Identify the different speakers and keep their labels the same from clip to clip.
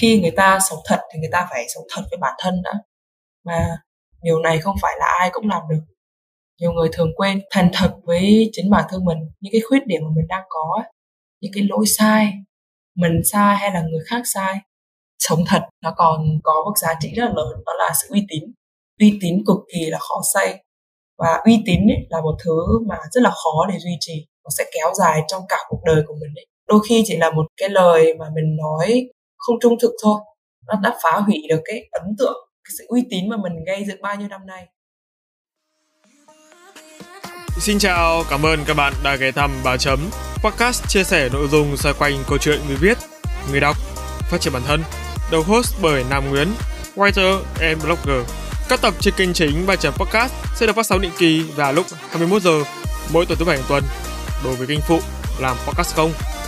Speaker 1: khi người ta sống thật thì người ta phải sống thật với bản thân đã. Mà điều này không phải là ai cũng làm được. Nhiều người thường quên thành thật với chính bản thân mình, những cái khuyết điểm mà mình đang có những cái lỗi sai, mình sai hay là người khác sai. Sống thật nó còn có một giá trị rất là lớn, đó là sự uy tín. Uy tín cực kỳ là khó xây. Và uy tín ấy là một thứ mà rất là khó để duy trì, nó sẽ kéo dài trong cả cuộc đời của mình ấy. đôi khi chỉ là một cái lời mà mình nói không trung thực thôi. Nó đã phá hủy được cái ấn tượng cái sự uy tín mà mình gây dựng bao nhiêu năm nay.
Speaker 2: Xin chào, cảm ơn các bạn đã ghé thăm Bà Chấm Podcast chia sẻ nội dung xoay quanh câu chuyện người viết, người đọc, phát triển bản thân. Đầu host bởi Nam Nguyễn, writer and blogger. Các tập trên kênh chính Bà Chấm Podcast sẽ được phát sóng định kỳ vào lúc 21 giờ mỗi tuần thứ bảy hàng tuần. Đối với kênh phụ làm podcast không?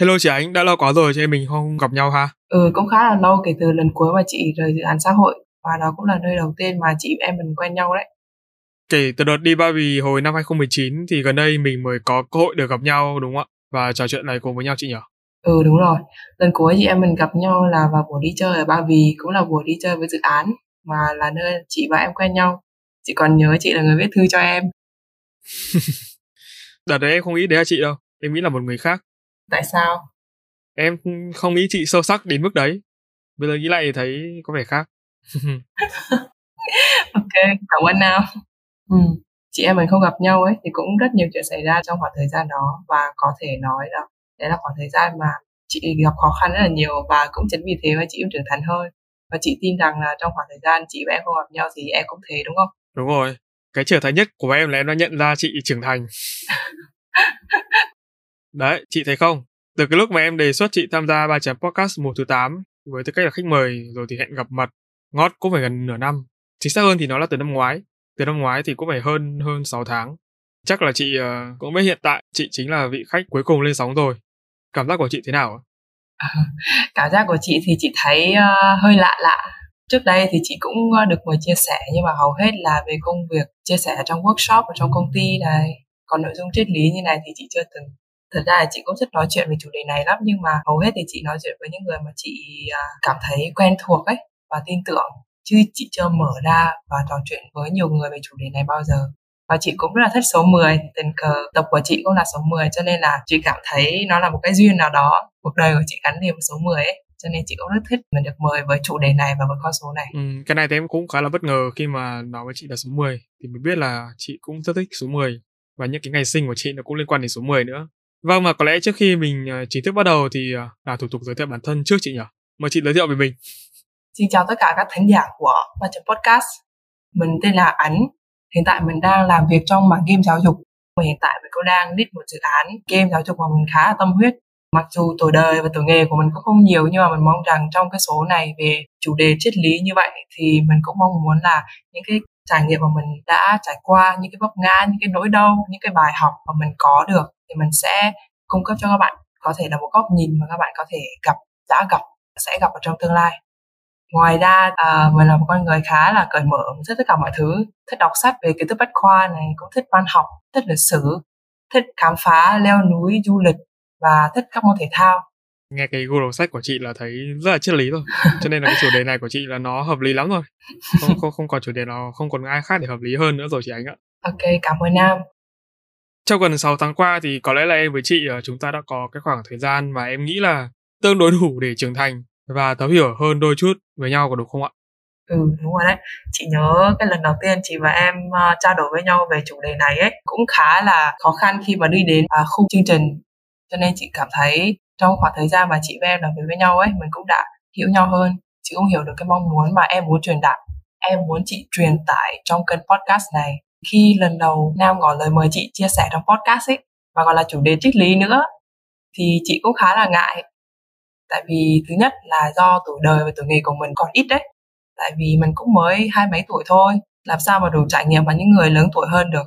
Speaker 2: Hello chị Ánh, đã lâu quá rồi cho nên mình không gặp nhau ha?
Speaker 1: Ừ, cũng khá là lâu kể từ lần cuối mà chị rời dự án xã hội và đó cũng là nơi đầu tiên mà chị em mình quen nhau đấy.
Speaker 2: Kể từ đợt đi Ba Vì hồi năm 2019 thì gần đây mình mới có cơ hội được gặp nhau đúng không ạ? Và trò chuyện này cùng với nhau chị nhỉ?
Speaker 1: Ừ đúng rồi. Lần cuối chị em mình gặp nhau là vào buổi đi chơi ở Ba Vì, cũng là buổi đi chơi với dự án mà là nơi chị và em quen nhau. Chị còn nhớ chị là người viết thư cho em.
Speaker 2: Đợt đấy em không nghĩ đấy là chị đâu, em nghĩ là một người khác.
Speaker 1: Tại sao?
Speaker 2: Em không nghĩ chị sâu sắc đến mức đấy. Bây giờ nghĩ lại thì thấy có vẻ khác.
Speaker 1: ok, cảm ơn Nam. Ừ. Chị em mình không gặp nhau ấy thì cũng rất nhiều chuyện xảy ra trong khoảng thời gian đó và có thể nói là đấy là khoảng thời gian mà chị gặp khó khăn rất là nhiều và cũng chính vì thế mà chị cũng trưởng thành hơn và chị tin rằng là trong khoảng thời gian chị và em không gặp nhau thì em cũng thế đúng không?
Speaker 2: Đúng rồi. Cái trưởng thành nhất của em là em đã nhận ra chị trưởng thành. đấy, chị thấy không? Từ cái lúc mà em đề xuất chị tham gia ba chấm podcast mùa thứ 8 với tư cách là khách mời rồi thì hẹn gặp mặt ngót cũng phải gần nửa năm. Chính xác hơn thì nó là từ năm ngoái. Từ năm ngoái thì cũng phải hơn hơn 6 tháng. Chắc là chị uh, cũng biết hiện tại chị chính là vị khách cuối cùng lên sóng rồi. Cảm giác của chị thế nào
Speaker 1: cảm giác của chị thì chị thấy uh, hơi lạ lạ. Trước đây thì chị cũng ờ, được mời chia sẻ nhưng mà hầu hết là về công việc chia sẻ trong workshop ở trong công ty này. Còn nội dung triết lý như này thì chị chưa từng thật ra là chị cũng rất nói chuyện về chủ đề này lắm nhưng mà hầu hết thì chị nói chuyện với những người mà chị à, cảm thấy quen thuộc ấy và tin tưởng chứ chị chưa mở ra và trò chuyện với nhiều người về chủ đề này bao giờ và chị cũng rất là thích số 10 tình cờ tập của chị cũng là số 10 cho nên là chị cảm thấy nó là một cái duyên nào đó cuộc đời của chị gắn liền với số 10 ấy cho nên chị cũng rất thích mình được mời với chủ đề này và với con số này.
Speaker 2: Ừ, cái này thì em cũng khá là bất ngờ khi mà nói với chị là số 10 thì mình biết là chị cũng rất thích số 10 và những cái ngày sinh của chị nó cũng liên quan đến số 10 nữa. Vâng mà có lẽ trước khi mình ờ, chính thức bắt đầu thì ờ, là thủ tục giới thiệu bản thân trước chị nhỉ? Mời chị giới thiệu về mình.
Speaker 1: Xin chào tất cả các thính giả của Ba Podcast. Mình tên là Ánh. Hiện tại mình đang làm việc trong mảng game giáo dục. Và hiện tại mình cũng đang lead một dự án game giáo dục mà mình khá là tâm huyết. Mặc dù tuổi đời và tuổi nghề của mình cũng không nhiều, nhưng mà mình mong rằng trong cái số này về chủ đề triết lý như vậy thì mình cũng mong muốn là những cái trải nghiệm mà mình đã trải qua, những cái vấp ngã, những cái nỗi đau, những cái bài học mà mình có được thì mình sẽ cung cấp cho các bạn. Có thể là một góc nhìn mà các bạn có thể gặp đã gặp sẽ gặp ở trong tương lai. Ngoài ra à, mình là một con người khá là cởi mở thích tất cả mọi thứ. Thích đọc sách về kiến thức bách khoa này cũng thích văn học thích lịch sử thích khám phá leo núi du lịch và thích các môn thể thao
Speaker 2: nghe cái đọc sách của chị là thấy rất là triết lý rồi cho nên là cái chủ đề này của chị là nó hợp lý lắm rồi không không không còn chủ đề nào không còn ai khác để hợp lý hơn nữa rồi chị ánh ạ
Speaker 1: ok cảm ơn nam
Speaker 2: trong gần 6 tháng qua thì có lẽ là em với chị ờ, chúng ta đã có cái khoảng thời gian mà em nghĩ là tương đối đủ để trưởng thành và thấu hiểu hơn đôi chút với nhau có đúng không ạ?
Speaker 1: Ừ đúng rồi đấy. Chị nhớ cái lần đầu tiên chị và em uh, trao đổi với nhau về chủ đề này ấy cũng khá là khó khăn khi mà đi đến uh, khung chương trình. Cho nên chị cảm thấy trong khoảng thời gian mà chị và em làm việc với nhau ấy, mình cũng đã hiểu nhau hơn. Chị cũng hiểu được cái mong muốn mà em muốn truyền đạt. Em muốn chị truyền tải trong kênh podcast này. Khi lần đầu Nam ngỏ lời mời chị chia sẻ trong podcast ấy và còn là chủ đề triết lý nữa, thì chị cũng khá là ngại tại vì thứ nhất là do tuổi đời và tuổi nghề của mình còn ít đấy tại vì mình cũng mới hai mấy tuổi thôi, làm sao mà đủ trải nghiệm bằng những người lớn tuổi hơn được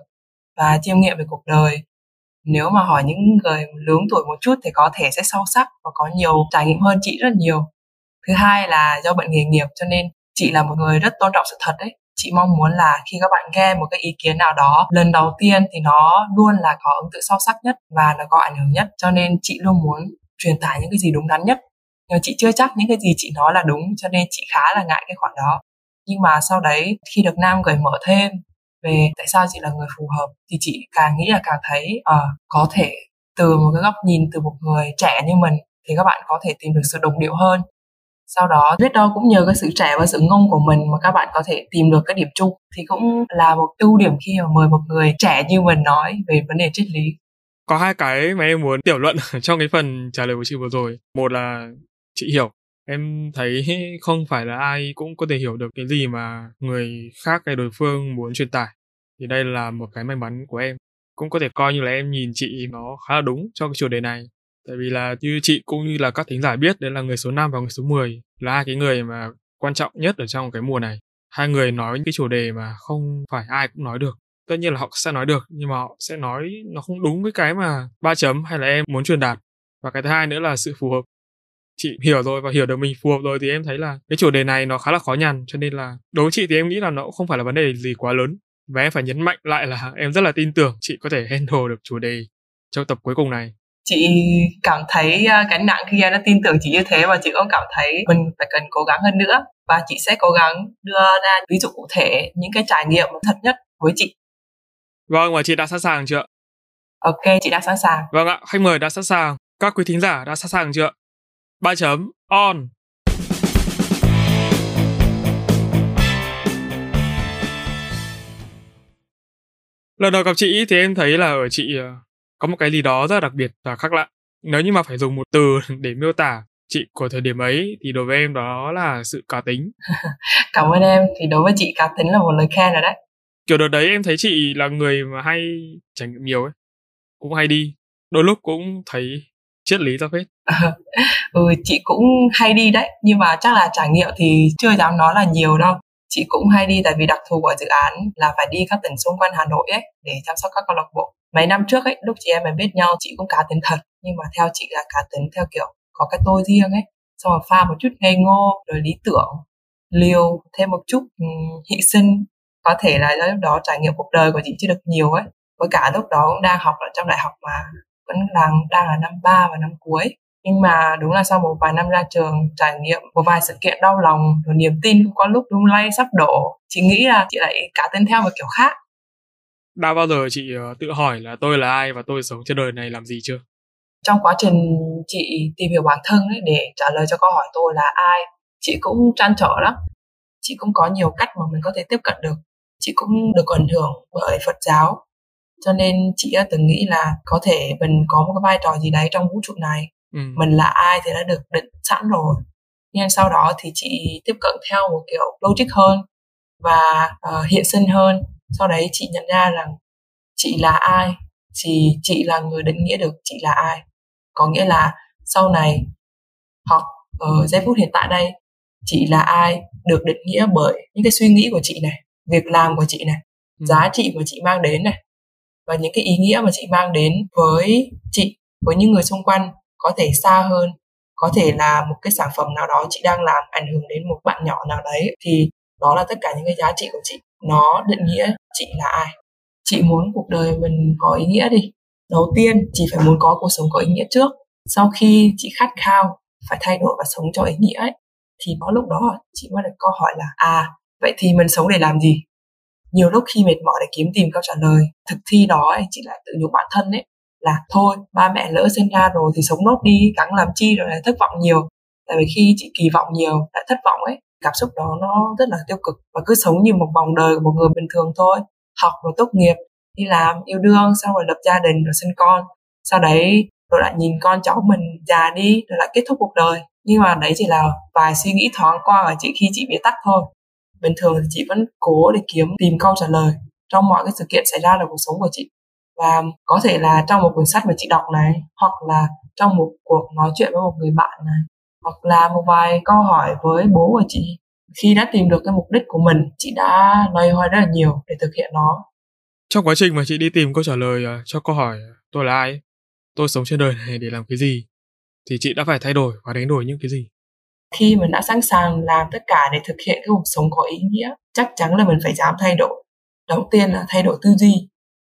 Speaker 1: và chiêm nghiệm về cuộc đời nếu mà hỏi những người lớn tuổi một chút thì có thể sẽ sâu sắc và có nhiều trải nghiệm hơn chị rất nhiều. Thứ hai là do bệnh nghề nghiệp, cho nên chị là một người rất tôn trọng sự thật đấy. Chị mong muốn là khi các bạn nghe một cái ý kiến nào đó, lần đầu tiên thì nó luôn là có ứng tự sâu sắc nhất và nó có ảnh hưởng nhất. Cho nên chị luôn muốn truyền tải những cái gì đúng đắn nhất. Nhưng chị chưa chắc những cái gì chị nói là đúng, cho nên chị khá là ngại cái khoản đó. Nhưng mà sau đấy, khi được nam gửi mở thêm về tại sao chị là người phù hợp thì chị càng nghĩ là càng thấy à, có thể từ một cái góc nhìn từ một người trẻ như mình thì các bạn có thể tìm được sự đồng điệu hơn. Sau đó biết đâu cũng nhờ cái sự trẻ và sự ngông của mình mà các bạn có thể tìm được cái điểm chung thì cũng là một ưu điểm khi mà mời một người trẻ như mình nói về vấn đề triết lý.
Speaker 2: Có hai cái mà em muốn tiểu luận trong cái phần trả lời của chị vừa rồi. Một là chị hiểu em thấy không phải là ai cũng có thể hiểu được cái gì mà người khác hay đối phương muốn truyền tải. Thì đây là một cái may mắn của em. Cũng có thể coi như là em nhìn chị nó khá là đúng cho cái chủ đề này. Tại vì là như chị cũng như là các thính giả biết, đấy là người số 5 và người số 10 là hai cái người mà quan trọng nhất ở trong cái mùa này. Hai người nói những cái chủ đề mà không phải ai cũng nói được. Tất nhiên là họ sẽ nói được, nhưng mà họ sẽ nói nó không đúng với cái mà ba chấm hay là em muốn truyền đạt. Và cái thứ hai nữa là sự phù hợp chị hiểu rồi và hiểu được mình phù hợp rồi thì em thấy là cái chủ đề này nó khá là khó nhằn cho nên là đối với chị thì em nghĩ là nó cũng không phải là vấn đề gì quá lớn. Và em phải nhấn mạnh lại là em rất là tin tưởng chị có thể handle được chủ đề trong tập cuối cùng này.
Speaker 1: Chị cảm thấy à, gánh nặng khi em đã tin tưởng chị như thế và chị cũng cảm thấy mình phải cần cố gắng hơn nữa. Và chị sẽ cố gắng đưa ra ví dụ cụ thể những cái trải nghiệm thật nhất với chị.
Speaker 2: Vâng và chị đã sẵn sàng chưa
Speaker 1: ok chị đã sẵn sàng.
Speaker 2: Vâng ạ khách mời đã sẵn sàng. Các quý thính giả đã sẵn sàng chưa ba chấm on. Lần đầu gặp chị thì em thấy là ở chị ờ, có một cái gì đó rất đặc biệt và khác lạ. Nếu như mà phải dùng một từ để miêu tả chị của thời điểm ấy thì đối với em đó là sự cá tính.
Speaker 1: Cảm ơn em thì đối với chị cá tính là một lời khen rồi đấy.
Speaker 2: Kiểu đợt đấy em thấy chị là người mà hay trải nghiệm nhiều ấy cũng hay đi đôi lúc cũng thấy triết lý ra phết.
Speaker 1: Ừ chị cũng hay đi đấy nhưng mà chắc là trải nghiệm thì chưa dám nói là nhiều đâu. Chị cũng hay đi tại vì đặc thù của dự án là phải đi các tỉnh xung quanh Hà Nội ấy để chăm sóc các câu lạc bộ. Mấy năm trước ấy lúc chị em mình biết nhau chị cũng cá tính thật nhưng mà theo chị là cá tính theo kiểu có cái tôi riêng ấy. Xong rồi pha một chút ngây ngô rồi lý tưởng liều thêm một chút um, hy sinh. Có thể là lúc đó trải nghiệm cuộc đời của chị chưa được nhiều ấy. Với cả lúc đó cũng đang học ở trong đại học mà vẫn đang đang là năm ba và năm cuối. Nhưng mà đúng là sau một vài năm ra trường trải nghiệm một vài sự kiện đau lòng rồi niềm tin cũng có lúc lung lay sắp đổ chị nghĩ là chị lại cả tên theo một kiểu khác.
Speaker 2: Đã bao giờ chị ờ, tự hỏi là tôi là ai và tôi sống trên đời này làm gì chưa?
Speaker 1: Trong quá trình chị tìm hiểu bản thân ấy để trả lời cho câu hỏi tôi là ai chị cũng trăn trở lắm. Chị cũng có nhiều cách mà mình có thể tiếp cận được. Chị cũng được ảnh hưởng bởi phật giáo cho nên chị đã từng nghĩ là có thể mình có một cái vai trò gì đấy trong vũ trụ này ừ. mình là ai thì đã được định sẵn rồi nhưng sau đó thì chị tiếp cận theo một kiểu logic hơn và uh, hiện sinh hơn sau đấy chị nhận ra rằng chị là ai thì chị là người định nghĩa được chị là ai có nghĩa là sau này hoặc ở giây phút hiện tại đây chị là ai được định nghĩa bởi những cái suy nghĩ của chị này việc làm của chị này ừ. giá trị mà chị mang đến này và những cái ý nghĩa mà chị mang đến với chị, với những người xung quanh có thể xa hơn, có thể là một cái sản phẩm nào đó chị đang làm ảnh hưởng đến một bạn nhỏ nào đấy, thì đó là tất cả những cái giá trị của chị. Nó định nghĩa chị là ai. Chị muốn cuộc đời mình có ý nghĩa đi. Đầu tiên, chị phải muốn có cuộc sống có ý nghĩa trước. Sau khi chị khát khao, phải thay đổi và sống cho ý nghĩa ấy, thì có lúc đó chị mới được câu hỏi là à vậy thì mình sống để làm gì? Nhiều lúc khi mệt mỏi để kiếm tìm câu trả lời thực thi đó ấy, chị lại tự nhủ bản thân ấy là thôi ba mẹ lỡ sinh ra rồi thì sống nốt đi gắng làm chi rồi lại thất vọng nhiều. Tại vì khi chị kỳ vọng nhiều lại thất vọng ấy cảm xúc đó nó rất là tiêu cực và cứ sống như một vòng đời của một người bình thường thôi học rồi tốt nghiệp đi làm yêu đương xong rồi lập gia đình rồi sinh con. Sau đấy rồi lại nhìn con cháu mình già đi rồi lại kết thúc cuộc đời. Nhưng mà đấy chỉ là vài suy nghĩ thoáng qua ở chị khi chị bị tắc thôi bình thường thì chị vẫn cố để kiếm, tìm câu trả lời trong mọi cái sự kiện xảy ra trong cuộc sống của chị. Và có thể là trong một cuốn sách mà chị đọc này, hoặc là trong một cuộc nói chuyện với một người bạn này, hoặc là một vài câu hỏi với bố của chị. Khi đã tìm được cái mục đích của mình, chị đã loay hoay rất là nhiều để thực hiện nó.
Speaker 2: Trong quá trình mà chị đi tìm câu trả lời à, cho câu hỏi à, tôi là ai? Tôi sống trên đời này để làm cái gì? thì chị đã phải thay đổi và đánh đổi những cái gì?
Speaker 1: Khi mình đã sẵn sàng làm tất cả để thực hiện cái cuộc sống có ý nghĩa, chắc chắn là mình phải dám thay đổi. Đầu tiên là thay đổi tư duy,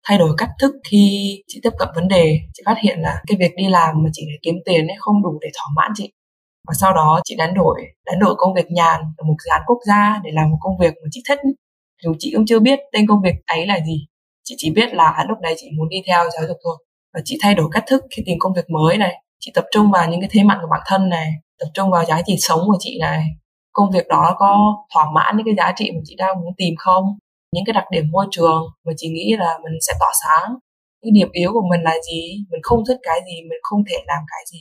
Speaker 1: thay đổi cách thức khi chị tiếp cận vấn đề. Chị phát hiện là cái việc đi làm mà chị để kiếm tiền ấy không đủ để thỏa mãn chị. Và sau đó chị đánh đổi đánh đổi công việc nhàn ở một dự án quốc gia để làm một công việc mà chị thích. Dù chị cũng chưa biết tên công việc ấy là gì. Chị chỉ biết là lúc này chị muốn đi theo giáo dục thôi. Và chị thay đổi cách thức khi tìm công việc mới này. Chị tập trung vào những cái thế mạnh của bản thân này tập trung vào giá trị sống của chị này. Công việc đó có thỏa mãn những cái giá trị mà chị đang muốn tìm không? Những cái đặc điểm môi trường mà chị nghĩ là mình sẽ tỏa sáng. Những điểm yếu của mình là gì? Mình không thích cái gì mình không thể làm cái gì.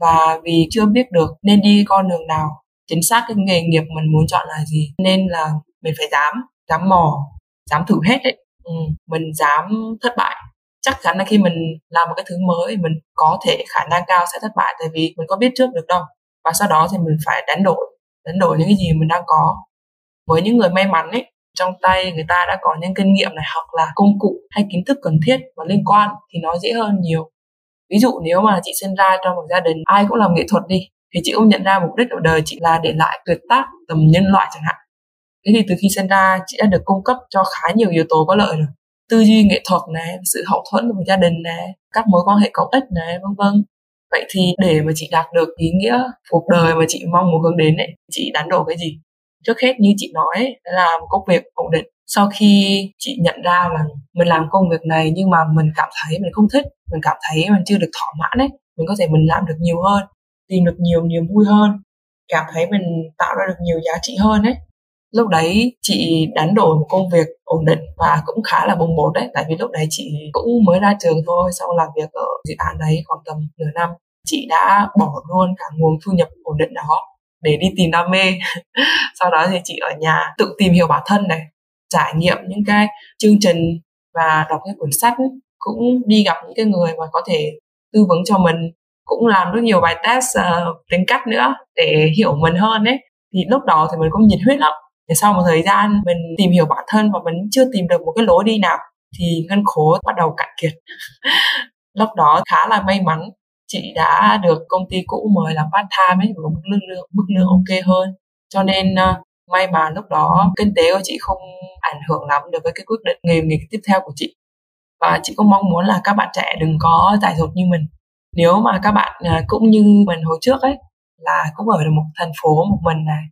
Speaker 1: Và vì chưa biết được nên đi con đường nào chính xác cái nghề nghiệp mình muốn chọn là gì nên là mình phải dám dám mò dám thử hết đấy. Ừ, mình dám thất bại. Chắc chắn là khi mình làm một cái thứ mới mình có thể khả năng cao sẽ thất bại tại vì mình có biết trước được đâu và sau đó thì mình phải đánh đổi đánh đổi những cái gì mình đang có. Với những người may mắn ấy, trong tay người ta đã có những kinh nghiệm này hoặc là công cụ hay kiến thức cần thiết và liên quan thì nó dễ hơn nhiều. Ví dụ nếu mà chị sinh ra trong một gia đình ai cũng làm nghệ thuật đi, thì chị cũng nhận ra mục đích của đời chị là để lại tuyệt tác tầm nhân loại chẳng hạn. Thế thì từ khi sinh ra, chị đã được cung cấp cho khá nhiều yếu tố có lợi rồi. Tư duy nghệ thuật này, sự hậu thuẫn của gia đình này, các mối quan hệ có ích này, vân vân vậy thì để mà chị đạt được ý nghĩa cuộc đời mà chị mong muốn hướng đến ấy, chị đánh đổi cái gì? Trước hết như chị nói là một công việc ổn định. Sau khi chị nhận ra là mình làm công việc này nhưng mà mình cảm thấy mình không thích, mình cảm thấy mình chưa được thỏa mãn ấy, mình có thể mình làm được nhiều hơn, tìm được nhiều niềm vui hơn, cảm thấy mình tạo ra được nhiều giá trị hơn ấy. Lúc đấy chị đánh đổi một công việc ổn định và cũng khá là bồng bột đấy, tại vì lúc đấy chị cũng mới ra trường thôi sau làm việc ở dự án đấy khoảng tầm nửa năm chị đã bỏ luôn cả nguồn thu nhập ổn định đó để đi tìm đam mê. Sau đó thì chị ở nhà tự tìm hiểu bản thân này trải nghiệm những cái chương trình và đọc những cuốn sách cũng đi gặp những cái người mà có thể tư vấn cho mình cũng làm rất nhiều bài test uh, tính cách nữa để hiểu mình hơn ấy. Thì lúc đó thì mình cũng nhiệt huyết lắm. Để sau một thời gian mình tìm hiểu bản thân và mình chưa tìm được một cái lối đi nào thì ngân khố bắt đầu cạn kiệt. Lúc đó khá là may mắn chị đã được công ty cũ mời làm part time ấy với mức lương mức lương ok hơn. Cho nên uh, may mà lúc đó kinh tế của chị không ảnh hưởng lắm được với cái quyết định nghề nghiệp tiếp theo của chị. Và chị cũng mong muốn là các bạn trẻ đừng có giải dột như mình. Nếu mà các bạn uh, cũng như mình hồi trước ấy là cũng ở được một thành phố một mình này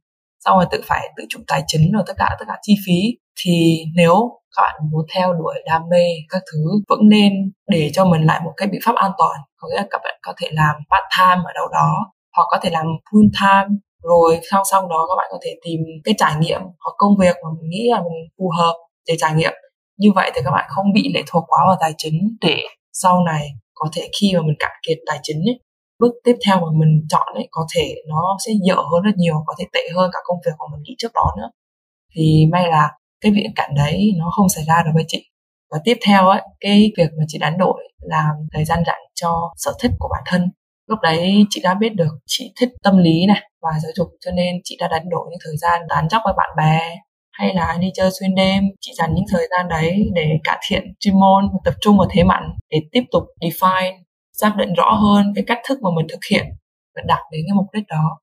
Speaker 1: xong rồi tự phải tự chủ tài chính rồi tất cả tất cả chi phí thì nếu bạn muốn theo đuổi đam mê các thứ vẫn nên để cho mình lại một cái biện pháp an toàn. Có nghĩa là các bạn có thể làm part time ở đâu đó hoặc có thể làm full time rồi song song đó các bạn có thể tìm cái trải nghiệm hoặc công việc mà mình nghĩ là mình phù hợp để trải nghiệm. Như vậy thì các bạn không bị lệ thuộc quá vào tài chính để sau này có thể khi mà mình cạn kiệt tài chính ấy, bước tiếp theo mà mình chọn ấy có thể nó sẽ dở hơn rất nhiều có thể tệ hơn cả công việc mà mình nghĩ trước đó nữa. Thì may là cái viễn cảnh đấy nó không xảy ra được với chị. Và tiếp theo ấy, cái việc mà chị đánh đổi làm thời gian rảnh cho sở thích của bản thân. Lúc đấy chị đã biết được chị thích tâm lý này và giáo dục, cho nên chị đã đánh đổi những thời gian tán dóc với bạn bè, hay là đi chơi xuyên đêm. Chị dành những thời gian đấy để cải thiện chuyên môn, tập trung vào thế mạnh để tiếp tục define, xác định rõ hơn cái cách thức mà mình thực hiện và đạt đến cái mục đích đó.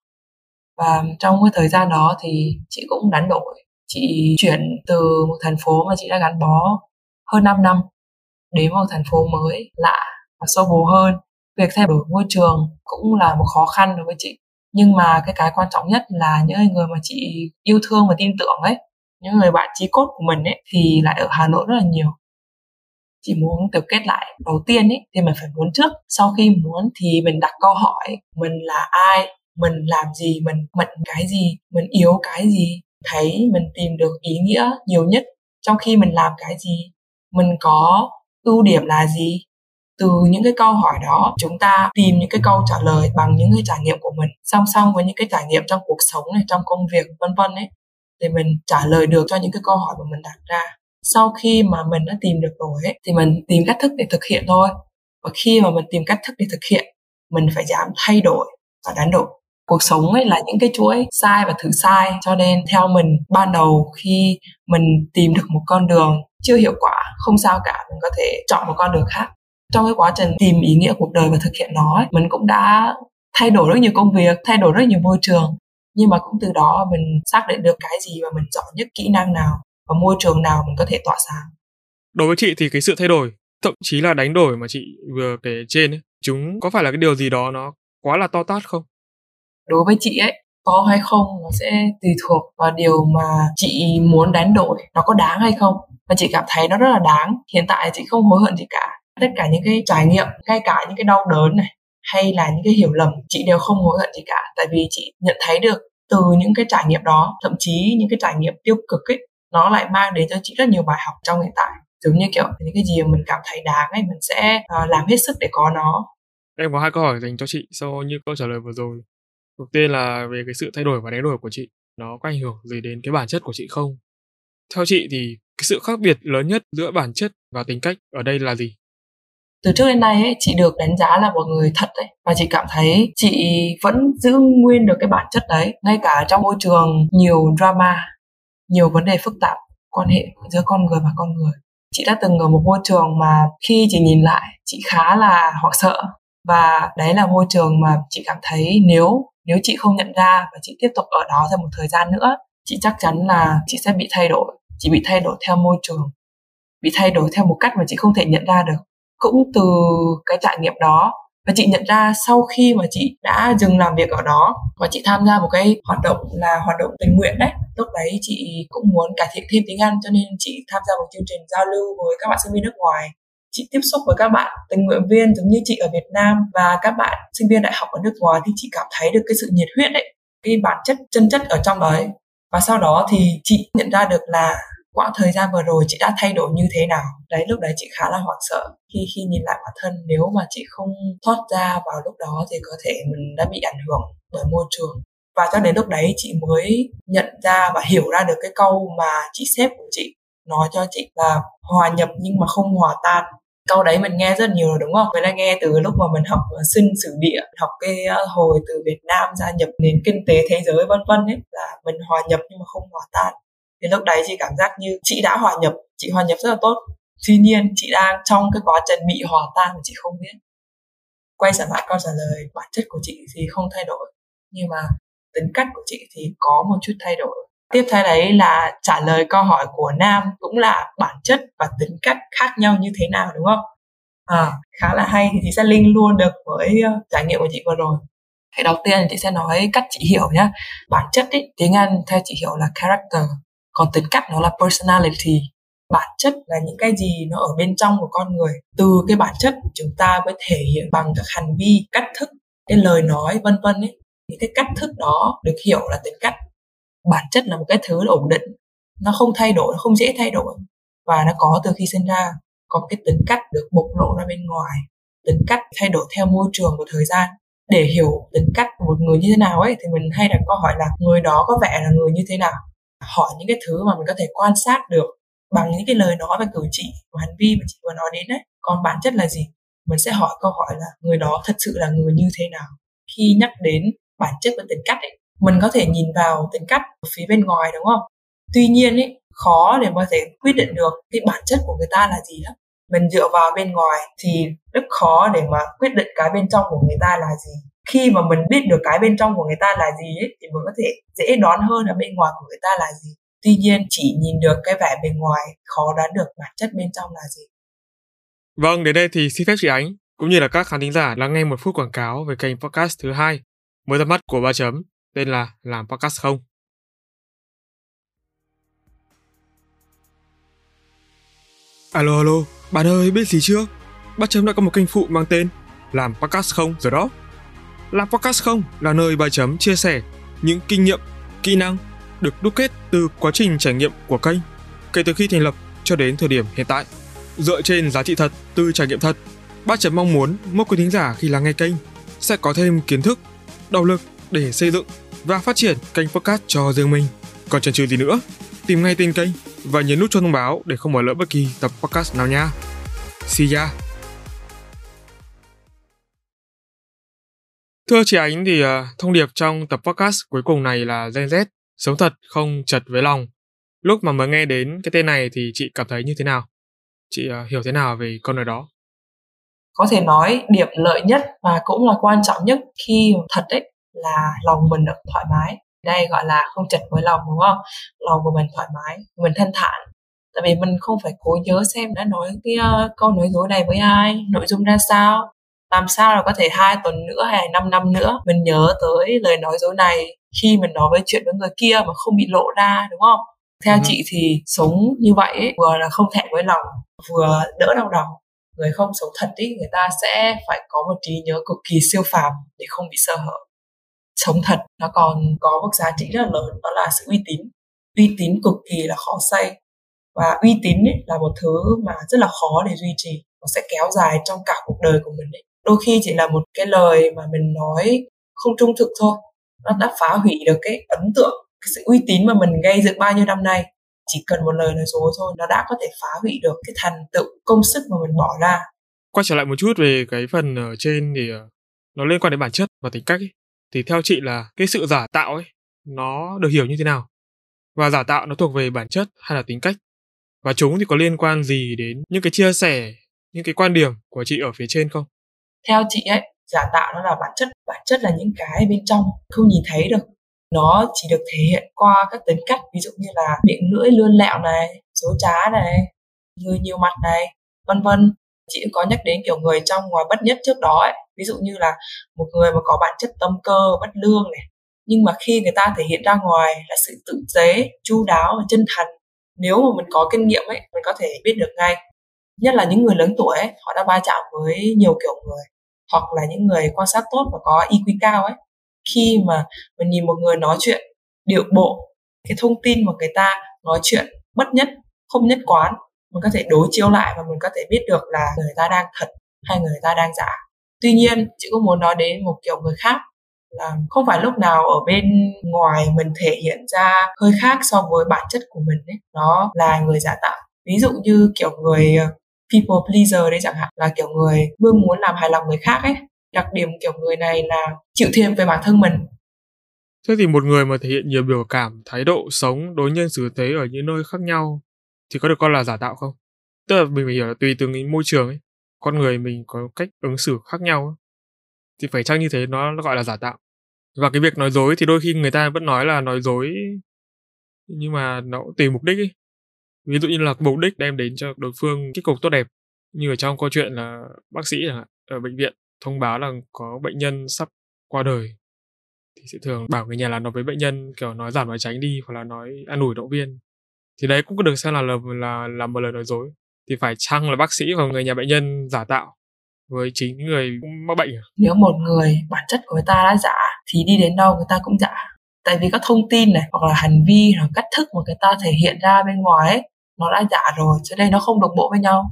Speaker 1: Và trong cái thời gian đó thì chị cũng đánh đổi chị chuyển từ một thành phố mà chị đã gắn bó hơn 5 năm đến một thành phố mới lạ và sâu bồ hơn. Việc thay đổi môi trường cũng là một khó khăn đối với chị. Nhưng mà cái cái quan trọng nhất là những người mà chị yêu thương và tin tưởng ấy, những người bạn chí cốt của mình ấy, thì lại ở Hà Nội rất là nhiều. Chị muốn tiểu kết lại đầu tiên ấy, thì mình phải muốn trước. Sau khi muốn thì mình đặt câu hỏi, mình là ai, mình làm gì, mình mạnh cái gì, mình yếu cái gì? Thấy mình tìm được ý nghĩa nhiều nhất trong khi mình làm cái gì mình có ưu điểm là gì. Từ những cái câu hỏi đó chúng ta tìm những cái câu trả lời bằng những cái trải nghiệm của mình song song với những cái trải nghiệm trong cuộc sống này trong công việc vân vân ấy để mình trả lời được cho những cái câu hỏi mà mình đặt ra. Sau khi mà mình đã tìm được rồi ấy, thì mình tìm cách thức để thực hiện thôi. Và khi mà mình tìm cách thức để thực hiện mình phải dám thay đổi và đánh đổi cuộc sống ấy là những cái chuỗi sai và thử sai. Cho nên theo mình ban đầu khi mình tìm được một con đường chưa hiệu quả không sao cả mình có thể chọn một con đường khác. Trong cái quá trình tìm ý nghĩa cuộc đời và thực hiện nó ấy, mình cũng đã thay đổi rất nhiều công việc thay đổi rất nhiều môi trường. Nhưng mà cũng từ đó mình xác định được cái gì và mình giỏi nhất kỹ năng nào và môi trường nào mình có thể tỏa sáng.
Speaker 2: Đối với chị thì cái sự thay đổi thậm chí là đánh đổi mà chị vừa kể trên ấy, chúng có phải là cái điều gì đó nó quá là to tát không?
Speaker 1: Đối với chị ấy có hay không nó sẽ tùy thuộc vào điều mà chị muốn đánh đổi nó có đáng hay không. Và chị cảm thấy nó rất là đáng hiện tại chị không hối hận gì cả. Tất cả những cái trải nghiệm ngay cả những cái đau đớn này hay là những cái hiểu lầm chị đều không hối hận gì cả. Tại vì chị nhận thấy được từ những cái trải nghiệm đó thậm chí những cái trải nghiệm tiêu cực ấy nó lại mang đến cho chị rất nhiều bài học trong hiện tại. Giống như kiểu những cái gì mà mình cảm thấy đáng ấy mình sẽ uh, làm hết sức để có nó.
Speaker 2: Em có hai câu hỏi dành cho chị sau như câu trả lời vừa rồi đầu tiên là về cái sự thay đổi và đánh đổi của chị nó có ảnh hưởng gì đến cái bản chất của chị không? Theo chị thì cái sự khác biệt lớn nhất giữa bản chất và tính cách ở đây là gì?
Speaker 1: Từ trước đến nay ấy, chị được đánh giá là một người thật đấy và chị cảm thấy chị vẫn giữ nguyên được cái bản chất đấy ngay cả trong môi trường nhiều drama nhiều vấn đề phức tạp quan hệ giữa con người và con người. Chị đã từng ở một môi trường mà khi chị nhìn lại chị khá là hoảng sợ và đấy là môi trường mà chị cảm thấy nếu nếu chị không nhận ra và chị tiếp tục ở đó thêm một thời gian nữa, chị chắc chắn là chị sẽ bị thay đổi, chị bị thay đổi theo môi trường, bị thay đổi theo một cách mà chị không thể nhận ra được. Cũng từ cái trải nghiệm đó và chị nhận ra sau khi mà chị đã dừng làm việc ở đó và chị tham gia một cái hoạt động là hoạt động tình nguyện đấy, lúc đấy chị cũng muốn cải thiện thêm tiếng Anh cho nên chị tham gia một chương trình giao lưu với các bạn sinh viên nước ngoài chị tiếp xúc với các bạn, tình nguyện viên giống như chị ở Việt Nam và các bạn sinh viên đại học ở nước ngoài thì chị cảm thấy được cái sự nhiệt huyết đấy cái bản chất, chân chất ở trong đấy. Và sau đó thì chị nhận ra được là quãng thời gian vừa rồi chị đã thay đổi như thế nào. Đấy, lúc đấy chị khá là hoảng sợ. Khi khi nhìn lại bản thân, nếu mà chị không thoát ra vào lúc đó thì có thể mình đã bị ảnh hưởng bởi môi trường. Và cho đến lúc đấy chị mới nhận ra và hiểu ra được cái câu mà chị sếp của chị nói cho chị là hòa nhập nhưng mà không hòa tan câu đấy mình nghe rất nhiều rồi đúng không? Mình đã nghe từ lúc mà mình học ờ, sinh sử địa, học cái ờ, hồi từ Việt Nam gia nhập nền kinh tế thế giới vân vân ấy là mình hòa nhập nhưng mà không hòa tan. Thì lúc đấy chị cảm giác như chị đã hòa nhập, chị hòa nhập rất là tốt. Tuy nhiên chị đang trong cái quá trình bị hòa tan mà chị không biết. Quay trở lại câu trả lời, bản chất của chị thì không thay đổi. Nhưng mà tính cách của chị thì có một chút thay đổi tiếp theo đấy là trả lời câu hỏi của nam cũng là bản chất và tính cách khác nhau như thế nào đúng không? À, khá là hay thì chị sẽ link luôn được với ờ, trải nghiệm của chị vừa rồi. Thì đầu tiên chị sẽ nói cách chị hiểu nhé bản chất ý, tiếng anh theo chị hiểu là character còn tính cách nó là personality. Bản chất là những cái gì nó ở bên trong của con người. Từ cái bản chất chúng ta mới thể hiện bằng các hành vi cách thức cái lời nói vân vân ấy những cái cách thức đó được hiểu là tính cách bản chất là một cái thứ ổn định nó không thay đổi nó không dễ thay đổi. Và nó có từ khi sinh ra còn cái tính cách được bộc lộ ra bên ngoài tính cách thay đổi theo môi trường và thời gian. Để hiểu tính cách của một người như thế nào ấy thì mình hay đặt câu hỏi là người đó có vẻ là người như thế nào? Hỏi những cái thứ mà mình có thể quan sát được bằng những cái lời nói và cử chỉ và hành vi mà chị vừa nói đến đấy còn bản chất là gì? Mình sẽ hỏi câu hỏi là người đó thật sự là người như thế nào? Khi nhắc đến bản chất và tính cách ấy, mình có thể nhìn vào tính cách ở phía bên ngoài đúng không? Tuy nhiên ấy khó để có thể quyết định được cái bản chất của người ta là gì đó mình dựa vào bên ngoài thì rất khó để mà quyết định cái bên trong của người ta là gì. Khi mà mình biết được cái bên trong của người ta là gì ấy, thì mình có thể dễ đoán hơn là bên ngoài của người ta là gì. Tuy nhiên chỉ nhìn được cái vẻ bên ngoài khó đoán được bản chất bên trong là gì.
Speaker 2: Vâng đến đây thì xin phép chị ánh cũng như là các khán thính giả lắng nghe một phút quảng cáo về kênh podcast thứ hai mới ra mắt của ba chấm tên là Làm Podcast Không. Alo alo, bạn ơi biết gì chưa? Bác Chấm đã có một kênh phụ mang tên Làm Podcast Không rồi đó. Làm Podcast Không là nơi bà Chấm chia sẻ những kinh nghiệm, kỹ năng được đúc kết từ quá trình trải nghiệm của kênh kể từ khi thành lập cho đến thời điểm hiện tại. Dựa trên giá trị thật từ trải nghiệm thật, bác Chấm mong muốn mỗi quý thính giả khi lắng nghe kênh sẽ có thêm kiến thức, động lực để xây dựng và phát triển kênh podcast cho riêng mình. Còn chần chừ gì nữa? Tìm ngay tên kênh và nhấn nút cho thông báo để không bỏ lỡ bất kỳ tập podcast nào nha. See ya! Thưa chị Ánh thì uh, thông điệp trong tập podcast cuối cùng này là Gen Z, sống thật không chật với lòng. Lúc mà mới nghe đến cái tên này thì chị cảm thấy như thế nào? Chị uh, hiểu thế nào về câu nói đó?
Speaker 1: Có thể nói điểm lợi nhất và cũng là quan trọng nhất khi thật ấy là lòng mình được thoải mái. Đây gọi là không chật với lòng đúng không? Lòng của mình thoải mái, mình thanh thản. Tại vì mình không phải cố nhớ xem đã nói cái uh, câu nói dối này với ai, nội dung ra sao, làm sao là có thể hai tuần nữa hay 5 năm nữa mình nhớ tới lời nói dối này khi mình nói với chuyện với người kia mà không bị lộ ra đúng không theo ừ. chị thì sống như vậy ấy, vừa là không thẹn với lòng vừa đỡ đau đầu người không sống thật ý người ta sẽ phải có một trí nhớ cực kỳ siêu phàm để không bị sơ hở sống thật nó còn có một giá trị rất là lớn, đó là sự uy tín. Uy tín cực kỳ là khó xây. Và uy tín ấy là một thứ mà rất là khó để duy trì. Nó sẽ kéo dài trong cả cuộc đời của mình ấy. Đôi khi chỉ là một cái lời mà mình nói không trung thực thôi. Nó đã phá hủy được cái ấn tượng, cái sự uy tín mà mình gây dựng bao nhiêu năm nay. Chỉ cần một lời nói dối thôi, nó đã có thể phá hủy được cái thành tựu công sức mà mình bỏ ra.
Speaker 2: Quay trở lại một chút về cái phần ở trên thì ờ, nó liên quan đến bản chất và tính cách ấy thì theo chị là cái sự giả tạo ấy, nó được hiểu như thế nào? Và giả tạo nó thuộc về bản chất hay là tính cách? Và chúng thì có liên quan gì đến những cái chia sẻ, những cái quan điểm của chị ở phía trên không?
Speaker 1: Theo chị ấy, giả tạo nó là bản chất bản chất là những cái bên trong, không nhìn thấy được. Nó chỉ được thể hiện qua các tính cách, ví dụ như là miệng lưỡi lươn lẹo này, dối trá này, người nhiều mặt này, vân vân. Chị cũng có nhắc đến kiểu người trong ngoài bất nhất trước đó ấy ví dụ như là một người mà có bản chất tâm cơ bất lương này nhưng mà khi người ta thể hiện ra ngoài là sự tự tế chu đáo và chân thành nếu mà mình có kinh nghiệm ấy mình có thể biết được ngay. Nhất là những người lớn tuổi ấy, họ đã va chạm với nhiều kiểu người hoặc là những người quan sát tốt và có IQ cao ấy. Khi mà mình nhìn một người nói chuyện điệu bộ cái thông tin mà người ta nói chuyện bất nhất không nhất quán mình có thể đối chiếu lại và mình có thể biết được là người ta đang thật hay người ta đang giả tuy nhiên, chị cũng muốn nói đến một kiểu người khác, là không phải lúc nào ở bên ngoài mình thể hiện ra hơi khác so với bản chất của mình ấy. Nó là người giả tạo. Ví dụ như kiểu người ờ, people pleaser đấy chẳng hạn, là kiểu người luôn muốn làm hài lòng người khác ấy. Đặc điểm kiểu người này là chịu thêm về bản thân mình.
Speaker 2: Thế thì một người mà thể hiện nhiều biểu cảm, thái độ sống đối nhân xử thế ở những nơi khác nhau thì có được coi là giả tạo không? Tức là mình phải hiểu là tùy từng môi trường ấy con người mình có cách ứng xử khác nhau thì phải chăng như thế nó gọi là giả tạo? Và cái việc nói dối thì đôi khi người ta vẫn nói là nói dối nhưng mà nó cũng tùy mục đích ấy. Ví dụ như là mục đích đem đến cho đối phương kết cục tốt đẹp như ở trong câu chuyện là bác sĩ ở bệnh viện thông báo là có bệnh nhân sắp qua đời thì sẽ thường bảo người nhà là nói với bệnh nhân kiểu nói giảm nói tránh đi hoặc là nói an ủi động viên. Thì đấy cũng có được xem là là là, là một lời nói dối thì phải chăng là bác sĩ và người nhà bệnh nhân giả tạo với chính người mắc bệnh à?
Speaker 1: nếu một người bản chất của người ta đã giả thì đi đến đâu người ta cũng giả. Tại vì các thông tin này hoặc là hành vi hoặc cách thức mà người ta thể hiện ra bên ngoài ấy nó đã giả rồi cho nên nó không đồng bộ với nhau.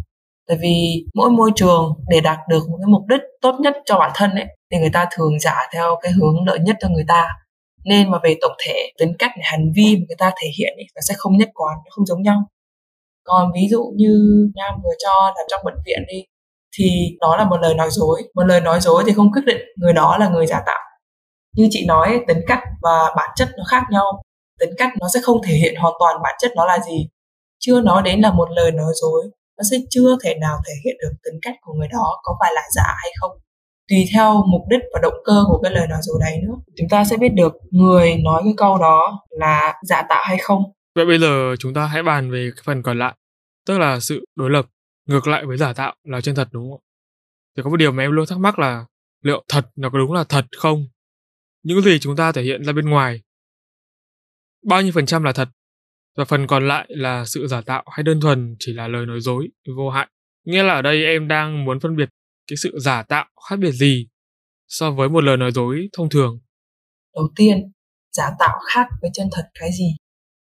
Speaker 1: Tại vì mỗi môi trường để đạt được một cái mục đích tốt nhất cho bản thân ấy thì người ta thường giả theo cái hướng lợi nhất cho người ta. Nên mà về tổng thể tính cách hành vi mà người ta thể hiện ấy, nó sẽ không nhất quán không giống nhau còn ví dụ như nam vừa cho là trong bệnh viện đi, thì đó là một lời nói dối. Một lời nói dối thì không quyết định người đó là người giả tạo. Như chị nói, tính cách và bản chất nó khác nhau. Tính cách nó sẽ không thể hiện hoàn toàn bản chất nó là gì. Chưa nói đến là một lời nói dối, nó sẽ chưa thể nào thể hiện được tính cách của người đó có phải là giả hay không. Tùy theo mục đích và động cơ của cái lời nói dối đấy nữa. Chúng ta sẽ biết được người nói cái câu đó là giả tạo hay không
Speaker 2: vậy bây giờ chúng ta hãy bàn về cái phần còn lại, tức là sự đối lập. Ngược lại với giả tạo là chân thật, đúng không thì có một điều mà em luôn thắc mắc là liệu thật nó có đúng là thật không? Những gì chúng ta thể hiện ra bên ngoài, bao nhiêu phần trăm là thật? Và phần còn lại là sự giả tạo hay đơn thuần chỉ là lời nói dối, vô hại? Nghĩa là ở đây em đang muốn phân biệt cái sự giả tạo khác biệt gì so với một lời nói dối thông thường.
Speaker 1: Đầu tiên, giả tạo khác với chân thật cái gì?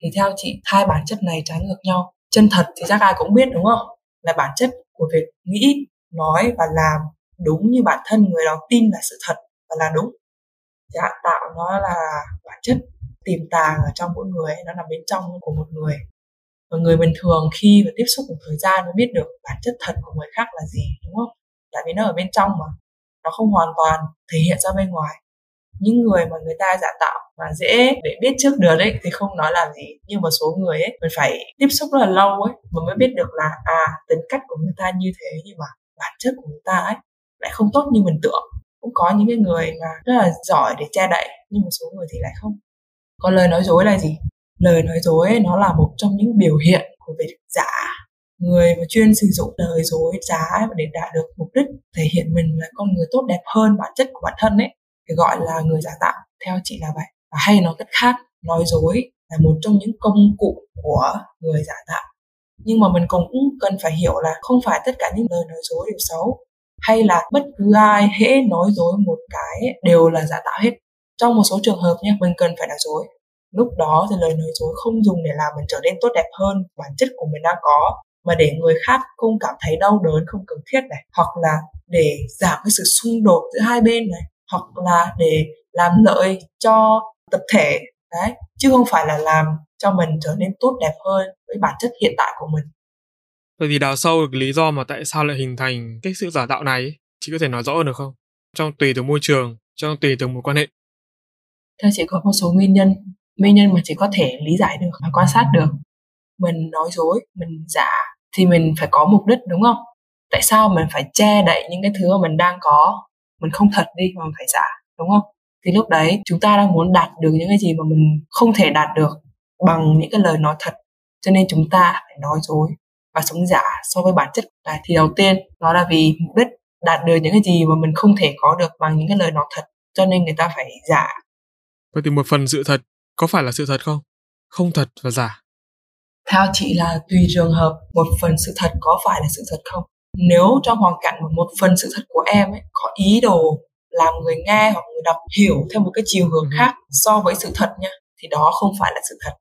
Speaker 1: Thì theo chị, hai bản chất này trái ngược nhau. Chân thật thì chắc ai cũng biết, đúng không? Là bản chất của việc nghĩ, nói và làm đúng như bản thân người đó tin là sự thật và là đúng. Giả tạo nó là bản chất tiềm tàng ở trong mỗi người, nó nằm bên trong của một người. Và người bình thường khi mà tiếp xúc một thời gian mới biết được bản chất thật của người khác là gì, đúng không? Tại vì nó ở bên trong mà, nó không hoàn toàn thể hiện ra bên ngoài những người mà người ta giả tạo mà dễ để biết trước được đấy thì không nói làm gì. Nhưng một số người ấy mình phải tiếp xúc rất là lâu ấy mà mới biết được là à tính cách của người ta như thế nhưng mà bản chất của người ta ấy lại không tốt như mình tưởng. Cũng có những cái người mà rất là giỏi để che đậy nhưng một số người thì lại không. Còn lời nói dối là gì? Lời nói dối ấy, nó là một trong những biểu hiện của việc giả. Người mà chuyên sử dụng lời dối trá để đạt được mục đích thể hiện mình là con người tốt đẹp hơn bản chất của bản thân ấy thì gọi là người giả tạo, theo chị là vậy. Và hay nói cách khác, nói dối là một trong những công cụ của người giả tạo. Nhưng mà mình cũng cần phải hiểu là không phải tất cả những lời nói dối đều xấu, hay là bất cứ ai hễ nói dối một cái đều là giả tạo hết. Trong một số trường hợp nha, mình cần phải nói dối. Lúc đó thì lời nói dối không dùng để làm mình trở nên tốt đẹp hơn, bản chất của mình đang có, mà để người khác không cảm thấy đau đớn, không cần thiết này. Hoặc là để giảm cái sự xung đột giữa hai bên này hoặc là để làm lợi cho tập thể đấy chứ không phải là làm cho mình trở nên tốt đẹp hơn với bản chất hiện tại của mình
Speaker 2: Vậy thì đào sâu được lý do mà tại sao lại hình thành cái sự giả tạo này, chị có thể nói rõ hơn được không? Trong tùy từ môi trường, trong tùy từ mối quan hệ.
Speaker 1: Theo chị có một số nguyên nhân, nguyên nhân mà chị có thể lý giải được và quan sát được. Mình nói dối, mình giả thì mình phải có mục đích đúng không? Tại sao mình phải che đậy những cái thứ mà mình đang có, mình không thật đi mà mình phải giả, đúng không? Thì lúc đấy chúng ta đang muốn đạt được những cái gì mà mình không thể đạt được bằng những cái lời nói thật. Cho nên chúng ta phải nói dối và sống giả so với bản chất của ta. Thì đầu tiên nó là vì mục đích đạt được những cái gì mà mình không thể có được bằng những cái lời nói thật. Cho nên người ta phải giả.
Speaker 2: Vậy thì một phần sự thật có phải là sự thật không? Không thật và giả.
Speaker 1: Theo chị là tùy trường hợp một phần sự thật có phải là sự thật không nếu trong hoàn cảnh một phần sự thật của em ấy có ý đồ làm người nghe hoặc người đọc hiểu theo một cái chiều hướng ừ. khác so với sự thật nha thì đó không phải là sự thật.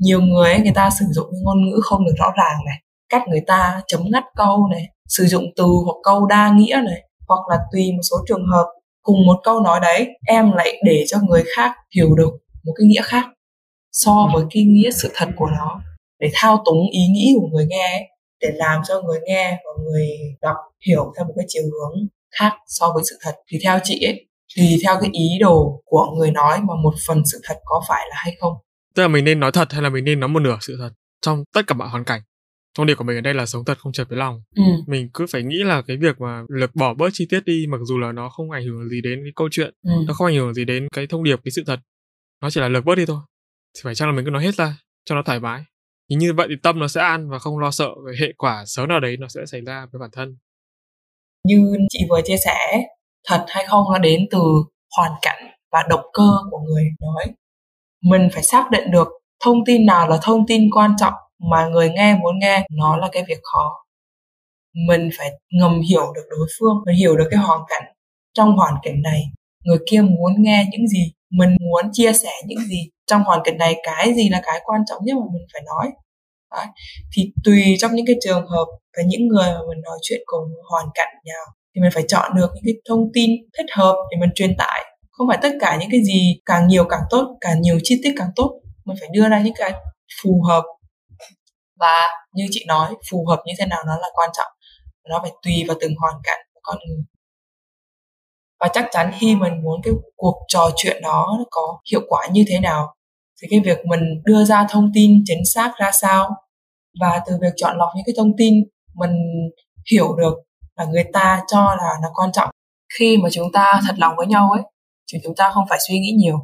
Speaker 1: Nhiều người ấy, người ta sử dụng những ngôn ngữ không được rõ ràng này cách người ta chấm ngắt câu này sử dụng từ hoặc câu đa nghĩa này hoặc là tùy một số trường hợp cùng một câu nói đấy em lại để cho người khác hiểu được một cái nghĩa khác so với cái nghĩa sự thật của nó. Để thao túng ý nghĩ của người nghe để làm cho người nghe và người đọc hiểu theo một cái chiều hướng khác so với sự thật. Thì theo chị ấy tùy theo cái ý đồ của người nói mà một phần sự thật có phải là hay không?
Speaker 2: Tức là mình nên nói thật hay là mình nên nói một nửa sự thật trong tất cả mọi hoàn cảnh? Thông điệp của mình ở đây là sống thật không chật với lòng. Ừ. mình cứ phải nghĩ là cái việc mà lược bỏ bớt chi tiết đi mặc dù là nó không ảnh hưởng gì đến cái câu chuyện ừ. nó không ảnh hưởng gì đến cái thông điệp cái sự thật. Nó chỉ là lược bớt đi thôi. Thì phải chăng là mình cứ nói hết ra cho nó thoải mái thì như vậy thì tâm nó sẽ an và không lo sợ về hệ quả xấu nào đấy nó sẽ xảy ra với bản thân.
Speaker 1: Như chị vừa chia sẻ, thật hay không nó đến từ hoàn cảnh và động cơ của người nói. Mình phải xác định được thông tin nào là thông tin quan trọng mà người nghe muốn nghe, nó là cái việc khó. Mình phải ngầm hiểu được đối phương, mình hiểu được cái hoàn cảnh. Trong hoàn cảnh này, người kia muốn nghe những gì? Mình muốn chia sẻ những gì trong hoàn cảnh này, cái gì là cái quan trọng nhất mà mình phải nói. Đấy. thì tùy trong những cái trường hợp và những người mà mình nói chuyện cùng hoàn cảnh nào thì mình phải chọn được những cái thông tin thích hợp để mình truyền tải. Không phải tất cả những cái gì càng nhiều càng tốt, càng nhiều chi tiết càng tốt, mình phải đưa ra những cái phù hợp. Và như chị nói, phù hợp như thế nào nó là quan trọng. Nó phải tùy vào từng hoàn cảnh của con người và chắc chắn khi mình muốn cái cuộc trò chuyện đó nó có hiệu quả như thế nào, thì cái việc mình đưa ra thông tin chính xác ra sao, và từ việc chọn lọc những cái thông tin mình hiểu được là người ta cho là nó quan trọng. Khi mà chúng ta thật lòng với nhau ấy, thì chúng ta không phải suy nghĩ nhiều.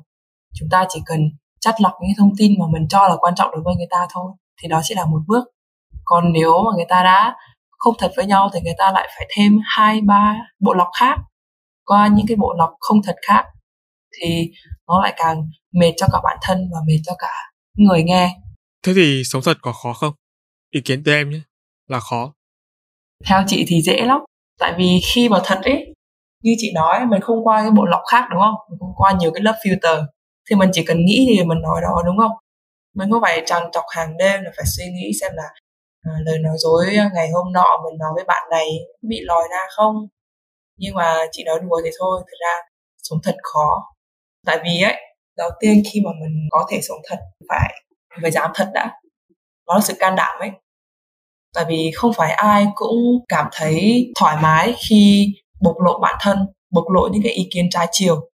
Speaker 1: Chúng ta chỉ cần chắt lọc những thông tin mà mình cho là quan trọng đối với người ta thôi, thì đó chỉ là một bước. Còn nếu mà người ta đã không thật với nhau thì người ta lại phải thêm hai, ba bộ lọc khác qua những cái bộ lọc không thật khác thì nó lại càng mệt cho cả bản thân và mệt cho cả người nghe.
Speaker 2: Thế thì sống thật có khó không? Ý kiến từ em nhé là khó.
Speaker 1: Theo chị thì dễ lắm tại vì khi mà thật ấy như chị nói mình không qua cái bộ lọc khác đúng không? Mình không qua nhiều cái lớp filter thì mình chỉ cần nghĩ thì mình nói đó đúng không? Mình có phải trằn trọc hàng đêm là phải suy nghĩ xem là à, lời nói dối ngày hôm nọ mình nói với bạn này bị lòi ra không nhưng mà chị nói đùa thì thôi thực ra sống thật khó. Tại vì ấy, đầu tiên khi mà mình có thể sống thật phải phải dám thật đã. Đó là sự can đảm ấy. Tại vì không phải ai cũng cảm thấy thoải mái khi bộc lộ bản thân, bộc lộ những cái ý kiến trái chiều.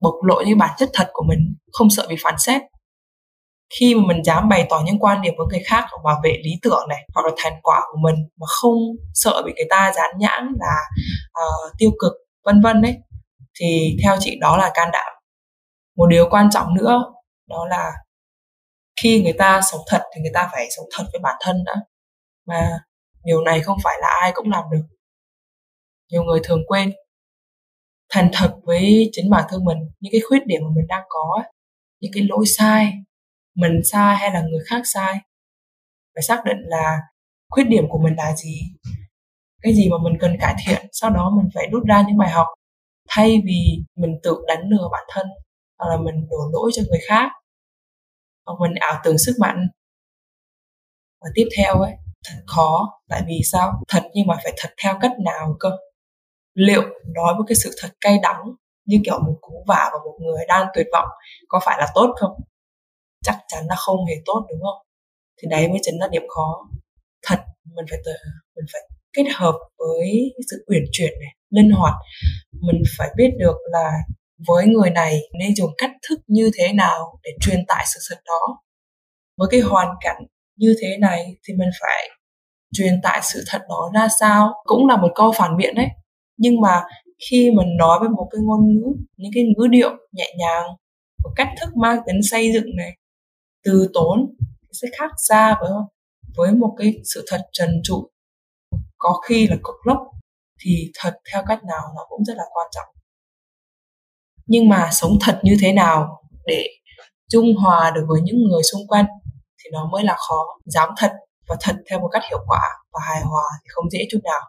Speaker 1: Bộc lộ những bản chất thật của mình, không sợ bị phán xét khi mà mình dám bày tỏ những quan điểm với người khác hoặc bảo vệ lý tưởng này hoặc là thành quả của mình mà không sợ bị người ta dán nhãn là uh, tiêu cực vân vân đấy thì theo chị đó là can đảm. Một điều quan trọng nữa đó là khi người ta sống thật thì người ta phải sống thật với bản thân đã. Mà điều này không phải là ai cũng làm được. Nhiều người thường quên thành thật với chính bản thân mình những cái khuyết điểm mà mình đang có những cái lỗi sai mình sai hay là người khác sai? Phải xác định là khuyết điểm của mình là gì? Cái gì mà mình cần cải thiện? Sau đó mình phải rút ra những bài học thay vì mình tự đánh lừa bản thân hoặc là mình đổ lỗi cho người khác. Hoặc mình ảo tưởng sức mạnh. Và tiếp theo ấy, thật khó. Tại vì sao? Thật nhưng mà phải thật theo cách nào cơ? Liệu nói với cái sự thật cay đắng như kiểu một cú vả vào một người đang tuyệt vọng có phải là tốt không? Chắc chắn là không hề tốt đúng không? Thì đấy mới chính là điểm khó. Thật mình phải tự, mình phải kết hợp với sự uyển chuyển này linh hoạt. Mình phải biết được là với người này nên dùng cách thức như thế nào để truyền tải sự thật đó. Với cái hoàn cảnh như thế này thì mình phải truyền tải sự thật đó ra sao cũng là một câu phản biện đấy. Nhưng mà khi mình nói với một cái ngôn ngữ những cái ngữ điệu nhẹ nhàng một cách thức mang tính xây dựng này từ tốn sẽ khác xa với với một cái sự thật trần trụi. Có khi là cục lốc thì thật theo cách nào nó cũng rất là quan trọng. Nhưng mà sống thật như thế nào để dung hòa được với những người xung quanh thì nó mới là khó. Dám thật và thật theo một cách hiệu quả và hài hòa thì không dễ chút nào.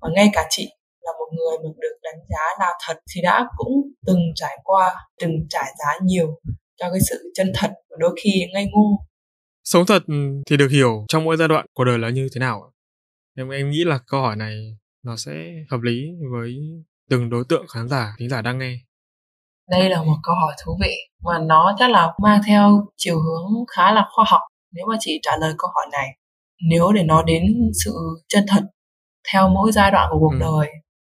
Speaker 1: Và ngay cả chị là một người mà được đánh giá là thật thì đã cũng từng trải qua, từng trải giá nhiều cho cái sự chân thật và đôi khi ngây ngô.
Speaker 2: Sống thật ừ, thì được hiểu trong mỗi giai đoạn của đời là như thế nào em em nghĩ là câu hỏi này nó sẽ hợp lý với từng đối tượng khán giả thính giả đang nghe.
Speaker 1: Đây là một câu hỏi thú vị và nó chắc là mang theo chiều hướng khá là khoa học nếu mà chị trả lời câu hỏi này. Nếu để nói đến sự chân thật theo mỗi giai đoạn của cuộc ừ. đời